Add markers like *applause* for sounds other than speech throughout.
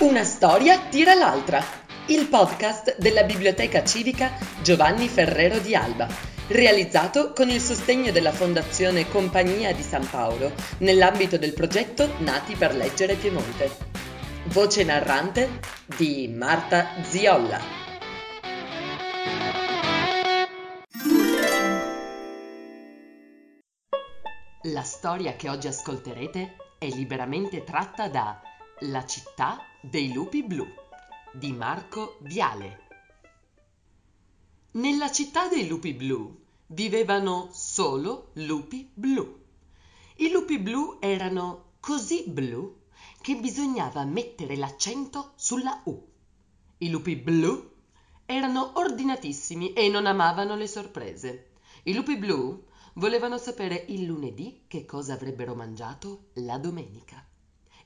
Una storia tira l'altra. Il podcast della Biblioteca Civica Giovanni Ferrero di Alba, realizzato con il sostegno della Fondazione Compagnia di San Paolo nell'ambito del progetto Nati per leggere Piemonte. Voce narrante di Marta Ziolla. La storia che oggi ascolterete è liberamente tratta da La città dei lupi blu di Marco Viale. Nella città dei lupi blu vivevano solo lupi blu. I lupi blu erano così blu che bisognava mettere l'accento sulla U. I lupi blu erano ordinatissimi e non amavano le sorprese. I lupi blu volevano sapere il lunedì che cosa avrebbero mangiato la domenica.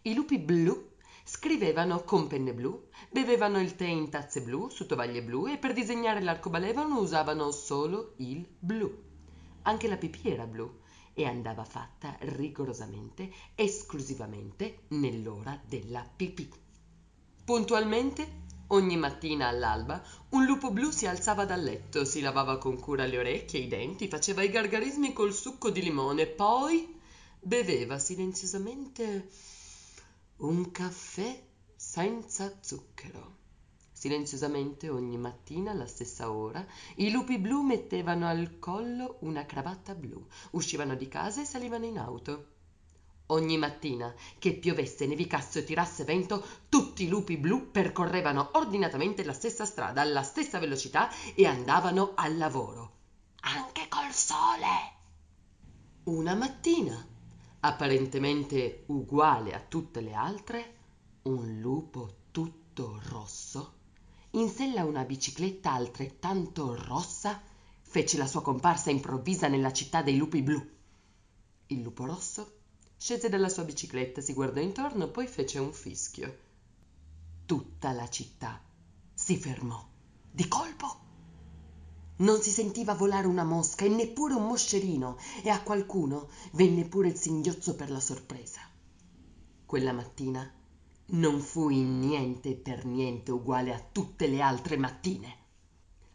I lupi blu Scrivevano con penne blu, bevevano il tè in tazze blu, su tovaglie blu e per disegnare l'arcobaleno usavano solo il blu. Anche la pipì era blu e andava fatta rigorosamente, esclusivamente nell'ora della pipì. Puntualmente, ogni mattina all'alba, un lupo blu si alzava dal letto, si lavava con cura le orecchie e i denti, faceva i gargarismi col succo di limone, poi beveva silenziosamente un caffè senza zucchero. Silenziosamente ogni mattina alla stessa ora i lupi blu mettevano al collo una cravatta blu, uscivano di casa e salivano in auto. Ogni mattina, che piovesse, nevicasse o tirasse vento, tutti i lupi blu percorrevano ordinatamente la stessa strada alla stessa velocità e andavano al lavoro. Anche col sole. Una mattina apparentemente uguale a tutte le altre, un lupo tutto rosso, in sella una bicicletta altrettanto rossa, fece la sua comparsa improvvisa nella città dei lupi blu. Il lupo rosso scese dalla sua bicicletta, si guardò intorno, poi fece un fischio. Tutta la città si fermò di colpo non si sentiva volare una mosca e neppure un moscerino e a qualcuno venne pure il singhiozzo per la sorpresa. Quella mattina non fu in niente e per niente uguale a tutte le altre mattine.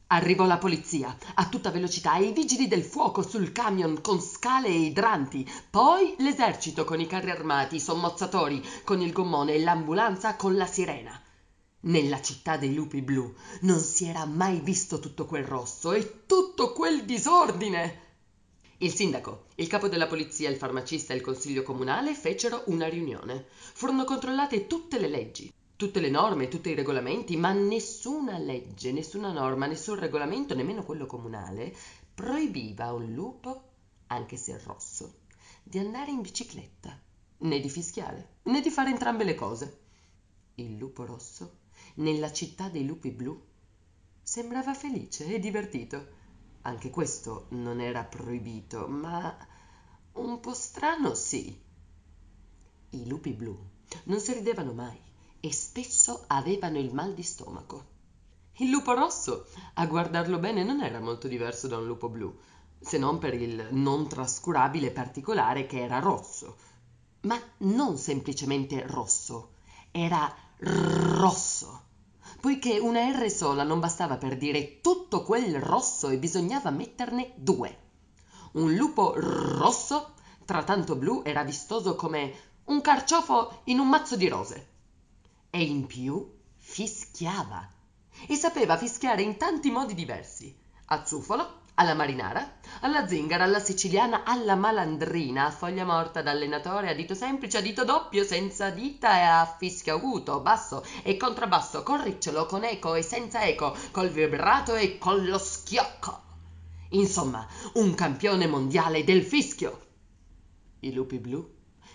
Arrivò la polizia a tutta velocità e i vigili del fuoco sul camion con scale e idranti, poi l'esercito con i carri armati, i sommozzatori con il gommone e l'ambulanza con la sirena. Nella città dei lupi blu non si era mai visto tutto quel rosso e tutto quel disordine. Il sindaco, il capo della polizia, il farmacista e il consiglio comunale fecero una riunione. Furono controllate tutte le leggi, tutte le norme, tutti i regolamenti, ma nessuna legge, nessuna norma, nessun regolamento, nemmeno quello comunale, proibiva a un lupo, anche se rosso, di andare in bicicletta, né di fischiare, né di fare entrambe le cose. Il lupo rosso nella città dei lupi blu. Sembrava felice e divertito. Anche questo non era proibito ma un po strano sì. I lupi blu non si ridevano mai e spesso avevano il mal di stomaco. Il lupo rosso a guardarlo bene non era molto diverso da un lupo blu se non per il non trascurabile particolare che era rosso. Ma non semplicemente rosso era rosso poiché una R sola non bastava per dire tutto quel rosso e bisognava metterne due. Un lupo rosso, tra tanto blu, era vistoso come un carciofo in un mazzo di rose. E in più fischiava. E sapeva fischiare in tanti modi diversi. A zufolo, alla marinara, alla zingara, alla siciliana, alla malandrina, a foglia morta da allenatore, a dito semplice, a dito doppio, senza dita e a fischio acuto, basso e contrabbasso, con ricciolo, con eco e senza eco, col vibrato e con lo schiocco. Insomma, un campione mondiale del fischio. I lupi blu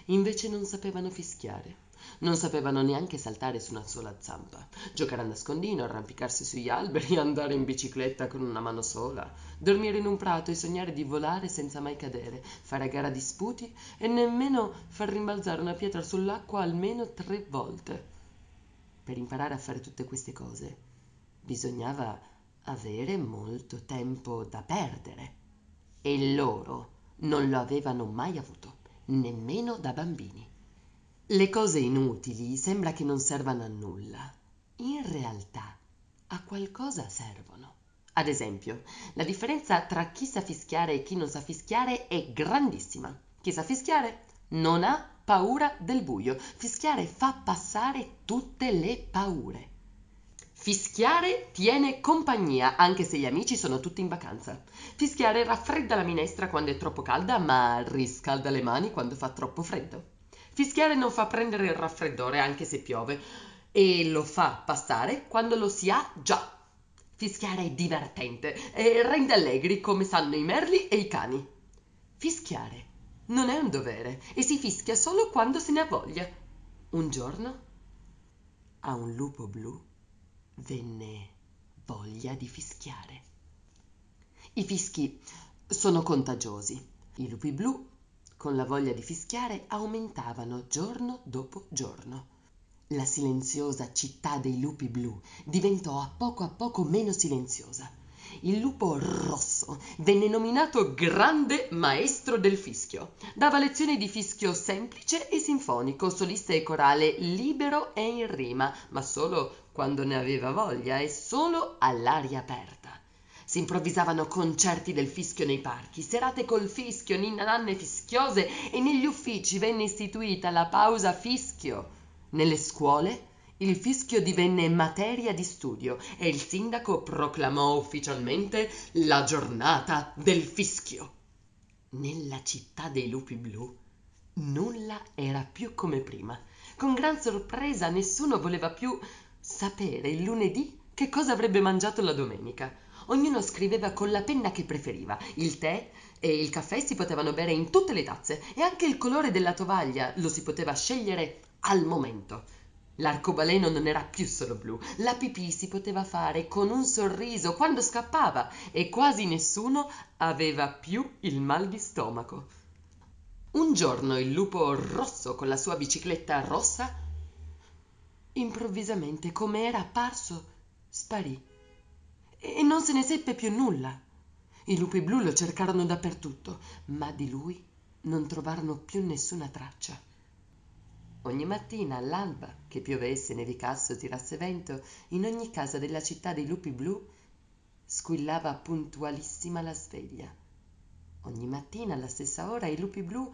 invece non sapevano fischiare non sapevano neanche saltare su una sola zampa, giocare a nascondino, arrampicarsi sugli alberi, *laughs* andare in bicicletta con una mano sola, dormire in un prato e sognare di volare senza mai cadere, fare a gara di sputi e nemmeno far rimbalzare una pietra sull'acqua almeno tre volte. Per imparare a fare tutte queste cose bisognava avere molto tempo da perdere e loro non lo avevano mai avuto, nemmeno da bambini. Le cose inutili sembra che non servano a nulla. In realtà a qualcosa servono. Ad esempio, la differenza tra chi sa fischiare e chi non sa fischiare è grandissima. Chi sa fischiare non ha paura del buio. Fischiare fa passare tutte le paure. Fischiare tiene compagnia anche se gli amici sono tutti in vacanza. Fischiare raffredda la minestra quando è troppo calda, ma riscalda le mani quando fa troppo freddo. Fischiare non fa prendere il raffreddore anche se piove e lo fa passare quando lo si ha già. Fischiare è divertente e rende allegri come sanno i merli e i cani. Fischiare non è un dovere e si fischia solo quando se ne ha voglia. Un giorno a un lupo blu venne voglia di fischiare. I fischi sono contagiosi. I lupi blu, con la voglia di fischiare, aumentavano giorno dopo giorno. La silenziosa città dei lupi blu diventò a poco a poco meno silenziosa. Il lupo rosso venne nominato grande maestro del fischio. Dava lezioni di fischio semplice e sinfonico, solista e corale, libero e in rima, ma solo quando ne aveva voglia e solo all'aria aperta. Si improvvisavano concerti del fischio nei parchi, serate col fischio, ninna nanne fischiose e negli uffici venne istituita la pausa fischio. Nelle scuole il fischio divenne materia di studio e il sindaco proclamò ufficialmente la giornata del fischio. Nella città dei lupi blu nulla era più come prima. Con gran sorpresa nessuno voleva più sapere il lunedì che cosa avrebbe mangiato la domenica. Ognuno scriveva con la penna che preferiva. Il tè e il caffè si potevano bere in tutte le tazze e anche il colore della tovaglia lo si poteva scegliere al momento. L'arcobaleno non era più solo blu, la pipì si poteva fare con un sorriso quando scappava e quasi nessuno aveva più il mal di stomaco. Un giorno il lupo rosso con la sua bicicletta rossa improvvisamente come era apparso sparì e non se ne seppe più nulla. I lupi blu lo cercarono dappertutto ma di lui non trovarono più nessuna traccia. Ogni mattina all'alba che piovesse nevicasse o tirasse vento in ogni casa della città dei lupi blu squillava puntualissima la sveglia. Ogni mattina alla stessa ora i lupi blu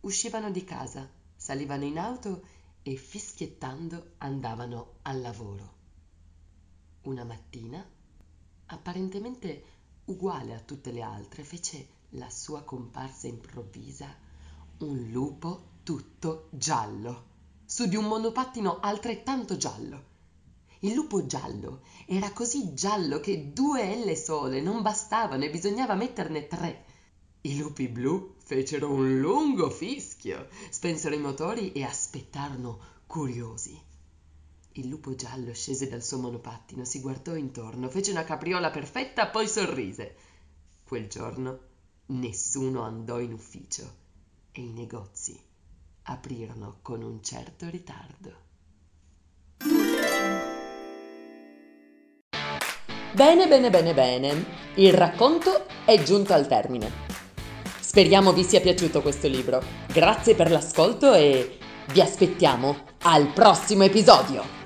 uscivano di casa salivano in auto e fischiettando andavano al lavoro. Una mattina, apparentemente uguale a tutte le altre, fece la sua comparsa improvvisa un lupo tutto giallo, su di un monopattino altrettanto giallo. Il lupo giallo era così giallo che due L sole non bastavano e bisognava metterne tre. I lupi blu fecero un lungo fischio, spensero i motori e aspettarono curiosi. Il lupo giallo scese dal suo monopattino, si guardò intorno, fece una capriola perfetta, poi sorrise. Quel giorno nessuno andò in ufficio e i negozi aprirono con un certo ritardo. Bene, bene, bene, bene. Il racconto è giunto al termine. Speriamo vi sia piaciuto questo libro. Grazie per l'ascolto e vi aspettiamo al prossimo episodio.